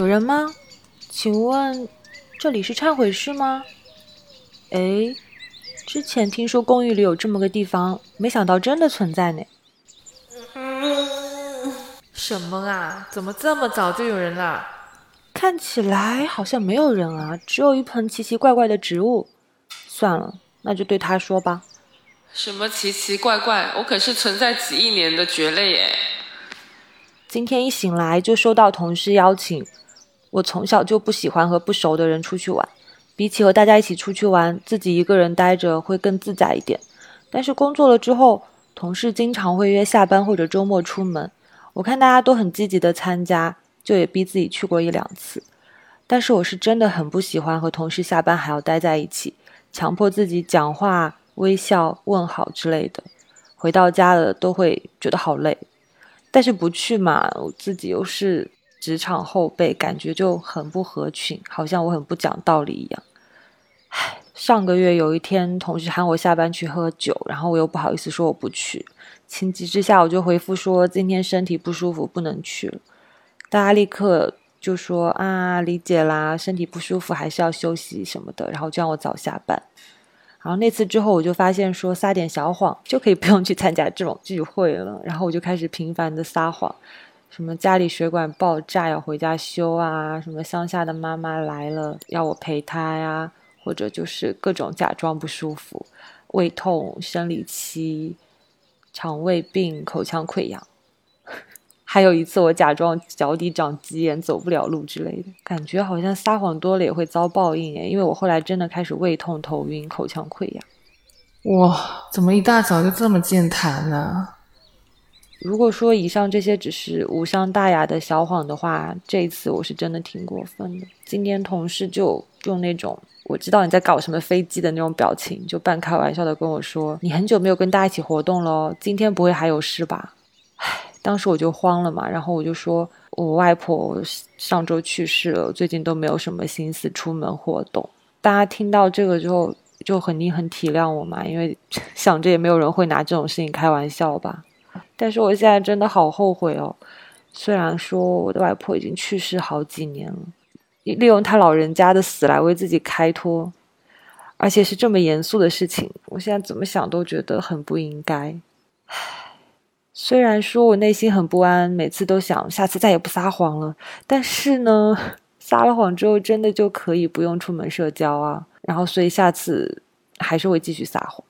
有人吗？请问这里是忏悔室吗？哎，之前听说公寓里有这么个地方，没想到真的存在呢。什么啊？怎么这么早就有人啦？看起来好像没有人啊，只有一盆奇奇怪怪的植物。算了，那就对他说吧。什么奇奇怪怪？我可是存在几亿年的蕨类耶！今天一醒来就收到同事邀请。我从小就不喜欢和不熟的人出去玩，比起和大家一起出去玩，自己一个人待着会更自在一点。但是工作了之后，同事经常会约下班或者周末出门，我看大家都很积极的参加，就也逼自己去过一两次。但是我是真的很不喜欢和同事下班还要待在一起，强迫自己讲话、微笑、问好之类的，回到家了都会觉得好累。但是不去嘛，我自己又是职场后辈，感觉就很不合群，好像我很不讲道理一样。唉，上个月有一天，同事喊我下班去喝酒，然后我又不好意思说我不去，情急之下我就回复说今天身体不舒服，不能去了。大家立刻就说啊，理解啦，身体不舒服还是要休息什么的，然后就让我早下班。然后那次之后，我就发现说撒点小谎就可以不用去参加这种聚会了。然后我就开始频繁的撒谎，什么家里水管爆炸要回家修啊，什么乡下的妈妈来了要我陪她呀，或者就是各种假装不舒服，胃痛、生理期、肠胃病、口腔溃疡。还有一次，我假装脚底长鸡眼，走不了路之类的，感觉好像撒谎多了也会遭报应诶。因为我后来真的开始胃痛、头晕、口腔溃疡。哇，怎么一大早就这么健谈呢？如果说以上这些只是无伤大雅的小谎的话，这一次我是真的挺过分的。今天同事就用那种我知道你在搞什么飞机的那种表情，就半开玩笑的跟我说：“你很久没有跟大家一起活动了，今天不会还有事吧？”唉。当时我就慌了嘛，然后我就说，我外婆上周去世了，最近都没有什么心思出门活动。大家听到这个之后，就肯定很体谅我嘛，因为 想着也没有人会拿这种事情开玩笑吧。但是我现在真的好后悔哦，虽然说我的外婆已经去世好几年了，利用她老人家的死来为自己开脱，而且是这么严肃的事情，我现在怎么想都觉得很不应该。虽然说我内心很不安，每次都想下次再也不撒谎了，但是呢，撒了谎之后真的就可以不用出门社交啊，然后所以下次还是会继续撒谎，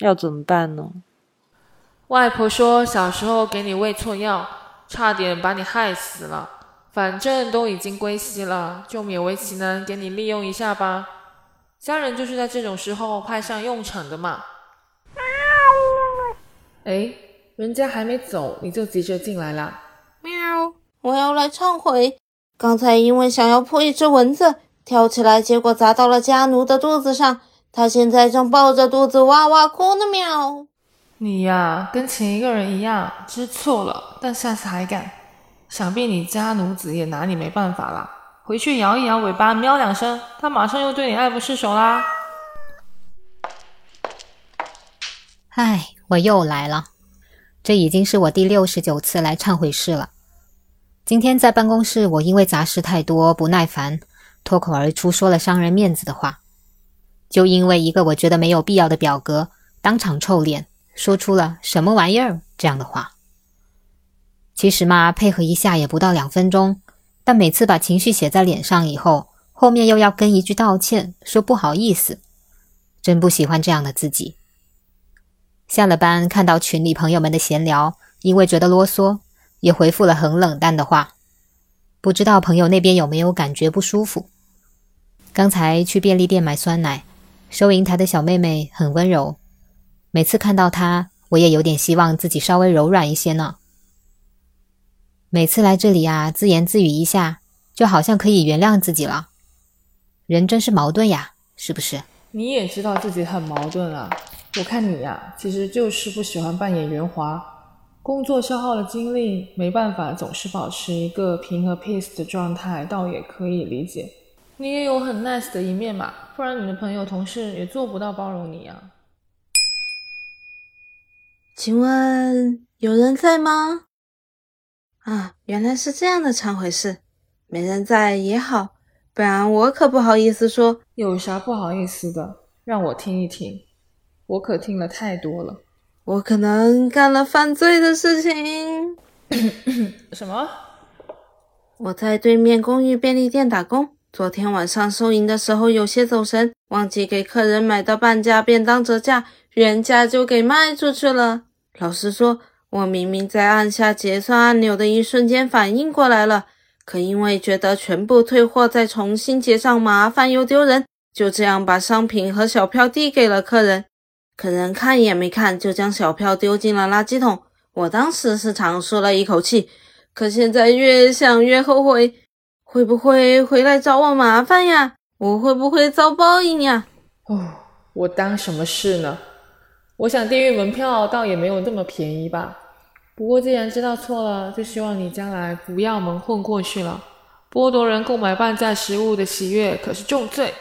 要怎么办呢？外婆说小时候给你喂错药，差点把你害死了，反正都已经归西了，就勉为其难给你利用一下吧。家人就是在这种时候派上用场的嘛。哎。人家还没走，你就急着进来了。喵！我要来忏悔。刚才因为想要扑一只蚊子，跳起来，结果砸到了家奴的肚子上。他现在正抱着肚子哇哇哭呢。喵！你呀，跟前一个人一样，知错了，但下次还敢。想必你家奴子也拿你没办法了。回去摇一摇尾巴，喵两声，他马上又对你爱不释手啦。唉，我又来了。这已经是我第六十九次来忏悔室了。今天在办公室，我因为杂事太多，不耐烦，脱口而出说了伤人面子的话。就因为一个我觉得没有必要的表格，当场臭脸，说出了“什么玩意儿”这样的话。其实嘛，配合一下也不到两分钟，但每次把情绪写在脸上以后，后面又要跟一句道歉，说不好意思，真不喜欢这样的自己。下了班，看到群里朋友们的闲聊，因为觉得啰嗦，也回复了很冷淡的话。不知道朋友那边有没有感觉不舒服？刚才去便利店买酸奶，收银台的小妹妹很温柔，每次看到他，我也有点希望自己稍微柔软一些呢。每次来这里啊，自言自语一下，就好像可以原谅自己了。人真是矛盾呀，是不是？你也知道自己很矛盾啊。我看你呀，其实就是不喜欢扮演圆滑，工作消耗了精力，没办法总是保持一个平和 peace 的状态，倒也可以理解。你也有很 nice 的一面嘛，不然你的朋友同事也做不到包容你啊。请问有人在吗？啊，原来是这样的常回事，没人在也好，不然我可不好意思说。有啥不好意思的？让我听一听，我可听了太多了。我可能干了犯罪的事情。什么？我在对面公寓便利店打工。昨天晚上收银的时候有些走神，忘记给客人买到半价便当折价，原价就给卖出去了。老实说，我明明在按下结算按钮的一瞬间反应过来了。可因为觉得全部退货再重新结账麻烦又丢人，就这样把商品和小票递给了客人。客人看也没看，就将小票丢进了垃圾桶。我当时是长舒了一口气，可现在越想越后悔，会不会回来找我麻烦呀？我会不会遭报应呀？哦，我当什么事呢？我想地狱门票倒也没有那么便宜吧。不过，既然知道错了，就希望你将来不要蒙混过去了。剥夺人购买半价食物的喜悦可是重罪。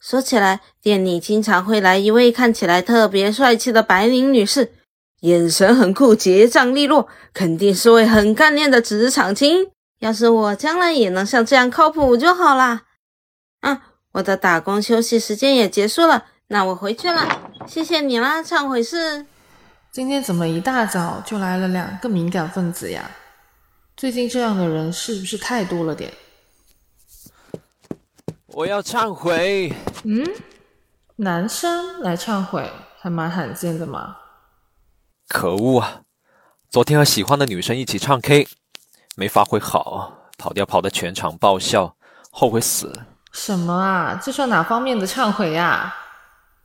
说起来，店里经常会来一位看起来特别帅气的白领女士，眼神很酷，结账利落，肯定是位很干练的职场精。要是我将来也能像这样靠谱就好啦。嗯，我的打工休息时间也结束了，那我回去了。谢谢你啦，忏悔室。今天怎么一大早就来了两个敏感分子呀？最近这样的人是不是太多了点？我要忏悔。嗯，男生来忏悔还蛮罕见的嘛。可恶啊！昨天和喜欢的女生一起唱 K，没发挥好，跑调跑得全场爆笑，后悔死了。什么啊？这算哪方面的忏悔呀？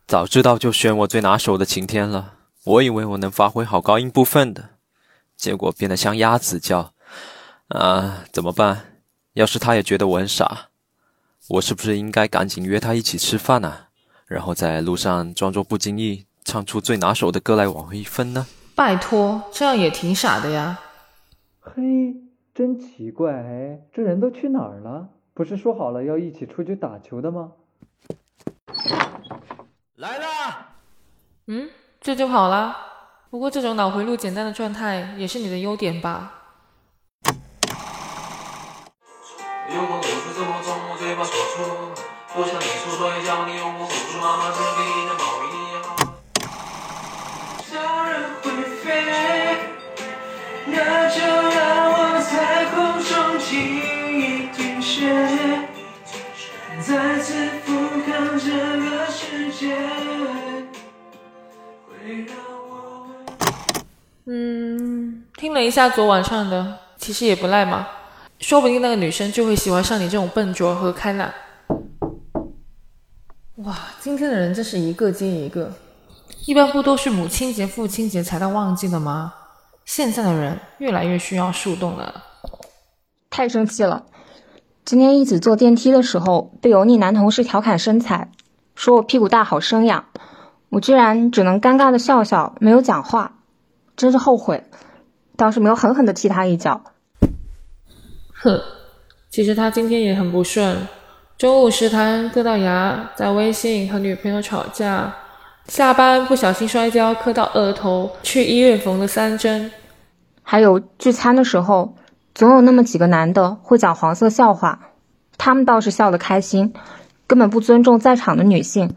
早知道就选我最拿手的晴天了。我以为我能发挥好高音部分的，结果变得像鸭子叫。啊，怎么办？要是他也觉得我很傻，我是不是应该赶紧约他一起吃饭啊？然后在路上装作不经意唱出最拿手的歌来挽回一分呢？拜托，这样也挺傻的呀。嘿，真奇怪哎，这人都去哪儿了？不是说好了要一起出去打球的吗？来啦！嗯。这就好了。不过这种脑回路简单的状态也是你的优点吧？再嗯，听了一下昨晚唱的，其实也不赖嘛。说不定那个女生就会喜欢上你这种笨拙和开朗。哇，今天的人真是一个接一个。一般不都是母亲节、父亲节才到旺季的吗？现在的人越来越需要树洞了。太生气了！今天一起坐电梯的时候，被油腻男同事调侃身材，说我屁股大好生养。我居然只能尴尬的笑笑，没有讲话，真是后悔，当时没有狠狠的踢他一脚。哼，其实他今天也很不顺，中午食堂硌到牙，在微信和女朋友吵架，下班不小心摔跤磕到额头，去医院缝了三针。还有聚餐的时候，总有那么几个男的会讲黄色笑话，他们倒是笑得开心，根本不尊重在场的女性。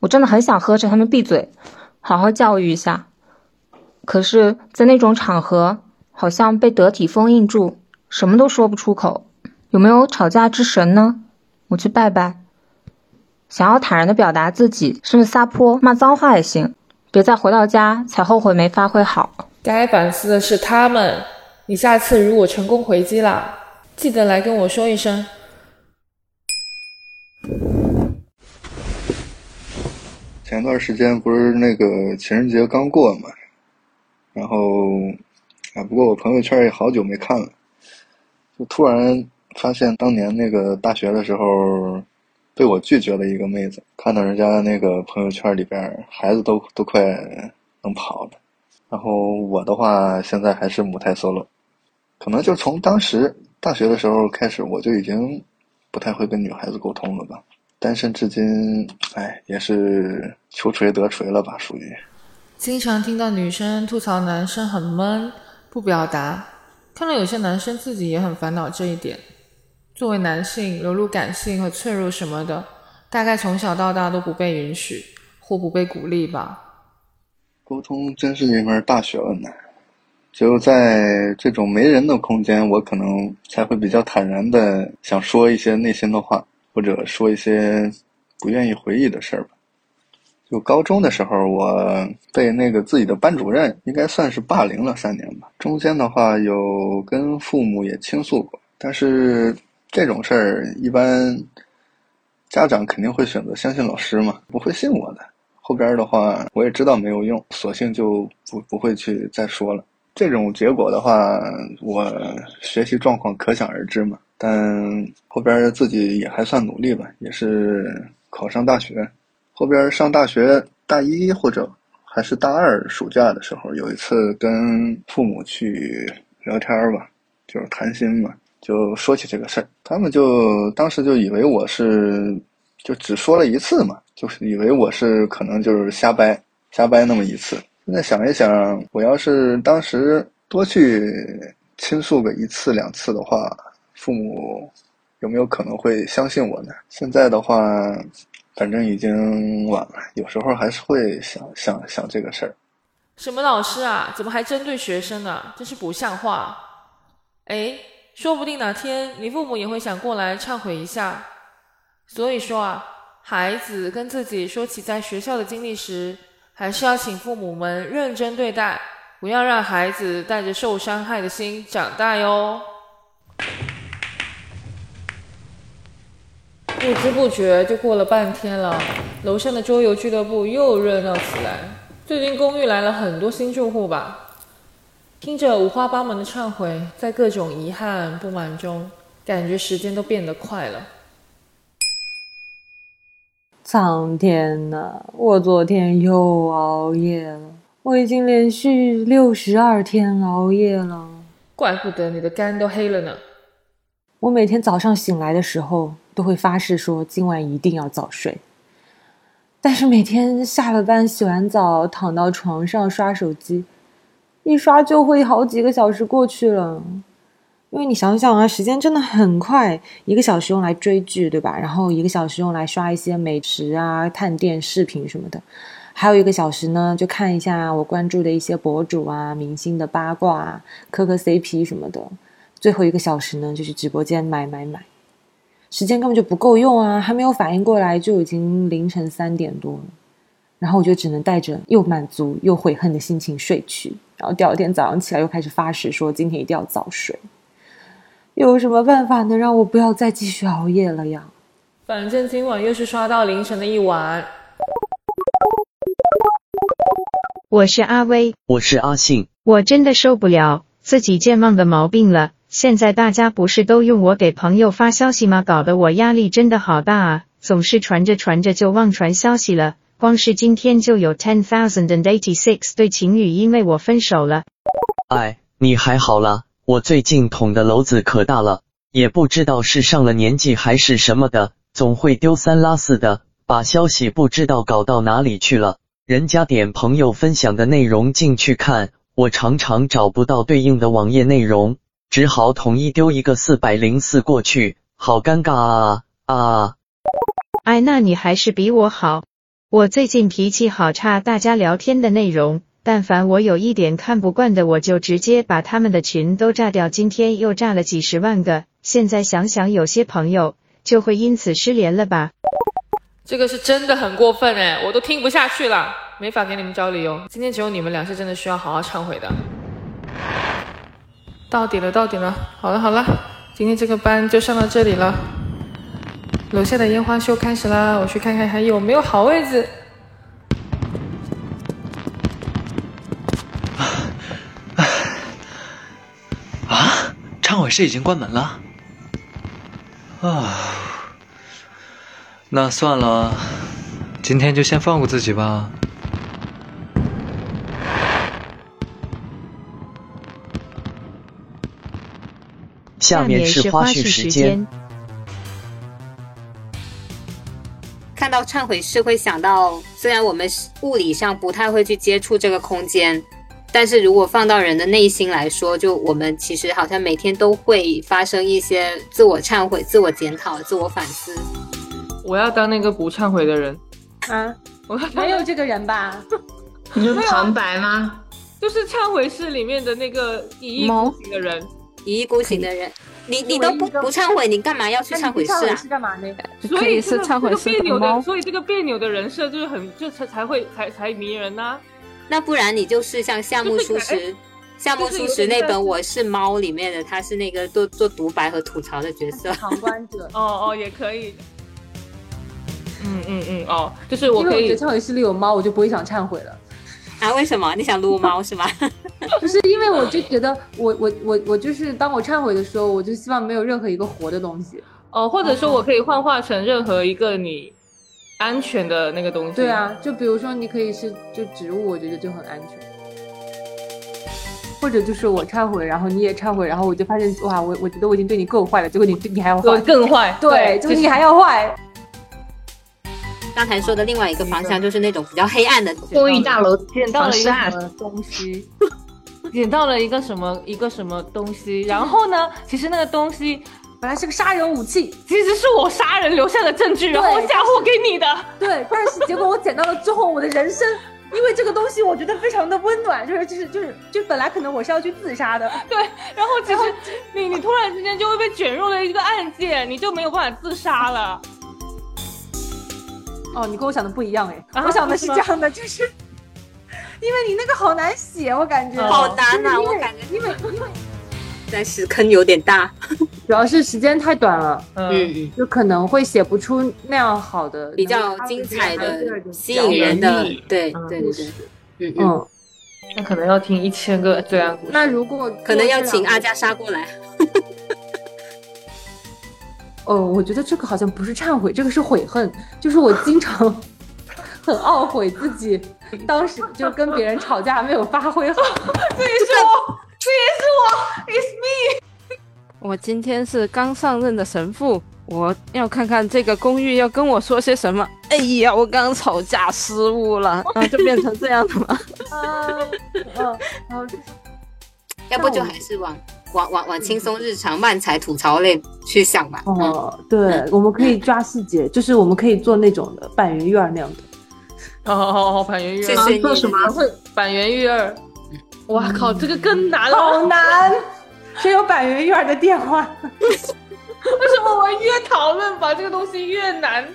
我真的很想呵斥他们闭嘴，好好教育一下。可是，在那种场合，好像被得体封印住，什么都说不出口。有没有吵架之神呢？我去拜拜。想要坦然的表达自己，甚至撒泼骂脏话也行，别再回到家才后悔没发挥好。该反思的是他们。你下次如果成功回击了，记得来跟我说一声。前段时间不是那个情人节刚过嘛，然后啊，不过我朋友圈也好久没看了，就突然发现当年那个大学的时候被我拒绝了一个妹子，看到人家那个朋友圈里边孩子都都快能跑了，然后我的话现在还是母胎 solo，可能就从当时大学的时候开始，我就已经不太会跟女孩子沟通了吧。单身至今，哎，也是求锤得锤了吧？属于。经常听到女生吐槽男生很闷，不表达。看来有些男生自己也很烦恼这一点。作为男性，流露感性和脆弱什么的，大概从小到大都不被允许或不被鼓励吧。沟通真是一门大学问呐。只有在这种没人的空间，我可能才会比较坦然的想说一些内心的话，或者说一些不愿意回忆的事儿吧。就高中的时候，我被那个自己的班主任应该算是霸凌了三年吧。中间的话有跟父母也倾诉过，但是这种事儿一般家长肯定会选择相信老师嘛，不会信我的。后边的话我也知道没有用，索性就不不会去再说了。这种结果的话，我学习状况可想而知嘛。但后边自己也还算努力吧，也是考上大学。后边上大学大一或者还是大二暑假的时候，有一次跟父母去聊天吧，就是谈心嘛，就说起这个事儿。他们就当时就以为我是就只说了一次嘛，就是以为我是可能就是瞎掰瞎掰那么一次。现在想一想，我要是当时多去倾诉个一次两次的话，父母有没有可能会相信我呢？现在的话，反正已经晚了，有时候还是会想想想这个事儿。什么老师啊？怎么还针对学生呢？真是不像话！哎，说不定哪天你父母也会想过来忏悔一下。所以说啊，孩子跟自己说起在学校的经历时。还是要请父母们认真对待，不要让孩子带着受伤害的心长大哟。不知不觉就过了半天了，楼上的桌游俱乐部又热闹起来。最近公寓来了很多新住户吧？听着五花八门的忏悔，在各种遗憾不满中，感觉时间都变得快了。苍天呐！我昨天又熬夜了，我已经连续六十二天熬夜了。怪不得你的肝都黑了呢。我每天早上醒来的时候都会发誓说今晚一定要早睡，但是每天下了班洗完澡躺到床上刷手机，一刷就会好几个小时过去了。因为你想想啊，时间真的很快，一个小时用来追剧，对吧？然后一个小时用来刷一些美食啊、探店视频什么的，还有一个小时呢，就看一下我关注的一些博主啊、明星的八卦啊、磕磕 CP 什么的。最后一个小时呢，就是直播间买买买，时间根本就不够用啊！还没有反应过来，就已经凌晨三点多了。然后我就只能带着又满足又悔恨的心情睡去，然后第二天早上起来又开始发誓说今天一定要早睡。有什么办法能让我不要再继续熬夜了呀？反正今晚又是刷到凌晨的一晚。我是阿威，我是阿信，我真的受不了自己健忘的毛病了。现在大家不是都用我给朋友发消息吗？搞得我压力真的好大啊！总是传着传着就忘传消息了。光是今天就有 ten thousand and eighty six 对情侣因为我分手了。哎，你还好啦？我最近捅的篓子可大了，也不知道是上了年纪还是什么的，总会丢三落四的，把消息不知道搞到哪里去了。人家点朋友分享的内容进去看，我常常找不到对应的网页内容，只好统一丢一个四百零四过去，好尴尬啊啊！哎，那你还是比我好，我最近脾气好差，大家聊天的内容。但凡我有一点看不惯的，我就直接把他们的群都炸掉。今天又炸了几十万个，现在想想，有些朋友就会因此失联了吧？这个是真的很过分哎，我都听不下去了，没法给你们找理由。今天只有你们俩是真的需要好好忏悔的。到点了，到点了，好了好了，今天这个班就上到这里了。楼下的烟花秀开始啦，我去看看还有没有好位子。忏悔室已经关门了，啊，那算了，今天就先放过自己吧。下面是花絮时间。看到忏悔室会想到，虽然我们物理上不太会去接触这个空间。但是如果放到人的内心来说，就我们其实好像每天都会发生一些自我忏悔、自我检讨、自我反思。我要当那个不忏悔的人。啊，我要没有这个人吧？你说旁白吗？就是忏悔室里面的那个一意孤行的人，一意孤行的人。你你都不不忏悔，你干嘛要去忏悔室啊？是干嘛呢？所以是忏悔室的猫。所以这个别扭的人设就是很就才才会才才迷人呐。那不然你就是像夏目漱石，夏目漱石那本《我是猫》里面的，他是那个做做独白和吐槽的角色，旁观者。哦哦，也可以。嗯嗯嗯，哦，就是我可以忏悔室里有猫，我就不会想忏悔了。啊？为什么？你想撸猫是吗？不是，因为我就觉得，我我我我就是当我忏悔的时候，我就希望没有任何一个活的东西。哦，或者说我可以幻化成任何一个你安全的那个东西。对啊，就比如说你可以是就植物，我觉得就很安全。或者就是我忏悔，然后你也忏悔，然后我就发现哇，我我觉得我已经对你够坏了，结果你你还要坏，更坏。对，就是你还要坏。刚才说的另外一个方向就是那种比较黑暗的公寓大楼，捡到了一个什么东西，捡到了一个什么一个什么东西，然后呢，其实那个东西本来是个杀人武器，其实是我杀人留下的证据，然后嫁祸给你的。对，但是结果我捡到了之后，我的人生因为这个东西，我觉得非常的温暖，就是就是就是就本来可能我是要去自杀的，对，然后其实你你突然之间就会被卷入了一个案件，你就没有办法自杀了。哦，你跟我想的不一样哎，我想的是这样的，就是因为你那个好难写，我感觉好难啊，我感觉因为因为 但是坑有点大，主要是时间太短了，嗯，就可能会写不出那样好的、比较精彩的、吸引人的，对对对对，嗯嗯，那可能要听一千个罪案故事，那如果可能要请阿加莎过来。哦，我觉得这个好像不是忏悔，这个是悔恨。就是我经常 很懊悔自己当时就跟别人吵架没有发挥好。这也是我，这也是我，It's me。我今天是刚上任的神父，我要看看这个公寓要跟我说些什么。哎呀，我刚吵架失误了，然后就变成这样的了。嗯嗯，要不就还是往。往往往轻松日常漫才吐槽类去想吧。哦，对，我们可以抓细节，就是我们可以做那种的板垣育儿那样的。好好好好，板垣育儿。做什么？会板垣育儿。哇靠，这个更难了。好难。谁有板垣育儿的电话？为什么我越讨论把这个东西越难？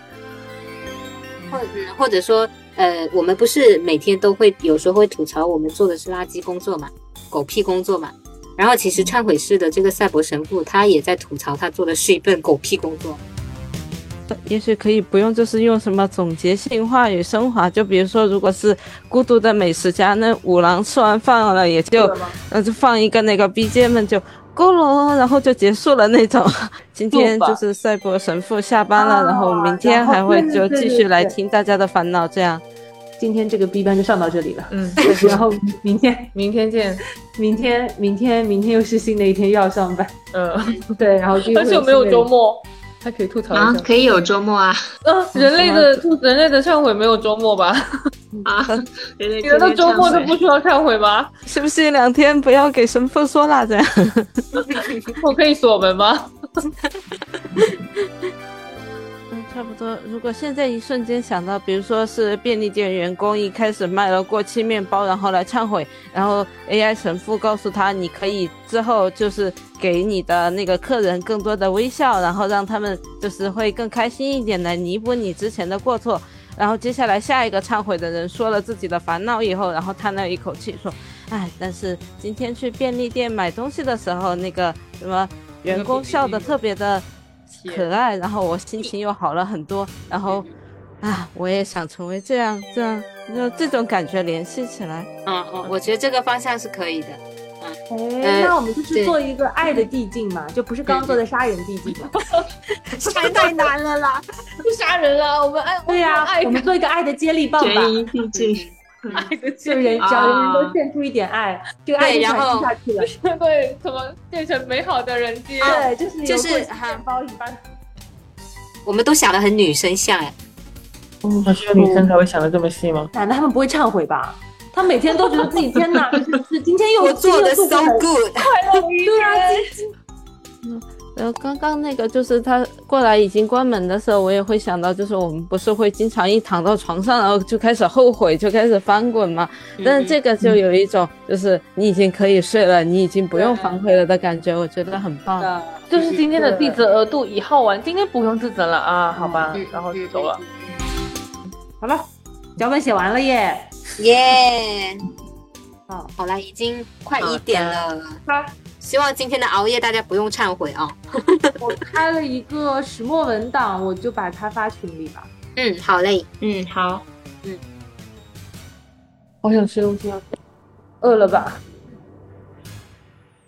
或或者说，呃，我们不是每天都会有时候会吐槽我们做的是垃圾工作嘛，狗屁工作嘛。然后，其实忏悔式的这个赛博神父，他也在吐槽他做的是一份狗屁工作。也许可以不用，就是用什么总结性话语升华，就比如说，如果是孤独的美食家，那五郎吃完饭了，也就那就放一个那个 BGM 就够了，然后就结束了那种。今天 就是赛博神父下班了，然后明天还会就继续来听大家的烦恼，这样。今天这个 B 班就上到这里了，嗯，然后明天 明天见，明天明天明天又是新的一天又要上班，嗯，对，然后很久没有周末，还可以吐槽一下，可以有周末啊，嗯，人类的吐人类的忏悔没有周末吧？啊，人类的周末都不需要忏悔吗？是不是两天不要给神父说了这样？我可以锁门吗？差不多。如果现在一瞬间想到，比如说是便利店员工一开始卖了过期面包，然后来忏悔，然后 AI 神父告诉他，你可以之后就是给你的那个客人更多的微笑，然后让他们就是会更开心一点，来弥补你之前的过错。然后接下来下一个忏悔的人说了自己的烦恼以后，然后叹了一口气说：“哎，但是今天去便利店买东西的时候，那个什么员工笑的特别的。”可爱，然后我心情又好了很多，然后，啊，我也想成为这样，这样，就这种感觉联系起来，嗯嗯，我觉得这个方向是可以的，嗯，哎，那我们就是做一个爱的递进嘛，就不是刚刚做的杀人递进嘛，太 太难了啦，不杀人了，我们爱，对呀，我们做一个爱的接力棒吧，悬疑递进。爱的就人，只要人人都献出一点爱，这个爱就传递下去了。对，怎么变成美好的人间？对，就是就是面包一般。我们都想的很女生像哎。嗯，只有女生才会想的这么细吗？男的他们不会忏悔吧？他每天都觉得自己天哪，是今天又做的 so good，快乐一天。然 后刚刚那个就是他过来已经关门的时候，我也会想到，就是我们不是会经常一躺到床上，然后就开始后悔，就开始翻滚嘛。但是这个就有一种，就是你已经可以睡了，你已经不用反悔了的感觉，我觉得很棒。就是今天的地责额度已耗完，今天不用自责了啊，好吧，然后就走了。好了，脚本写完了耶。耶！哦，好了，已经快一点了。好，希望今天的熬夜大家不用忏悔啊。我开了一个石墨文档，我就把它发群里吧。嗯，好嘞。嗯，好。嗯好想吃东西啊，饿了吧？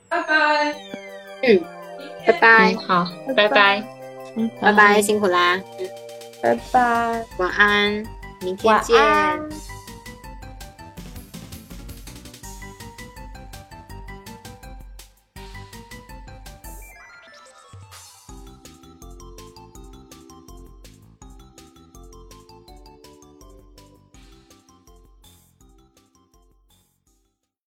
拜拜。嗯，拜拜。好，拜拜。嗯，拜拜，辛苦啦。嗯，拜拜，晚安，明天见。安。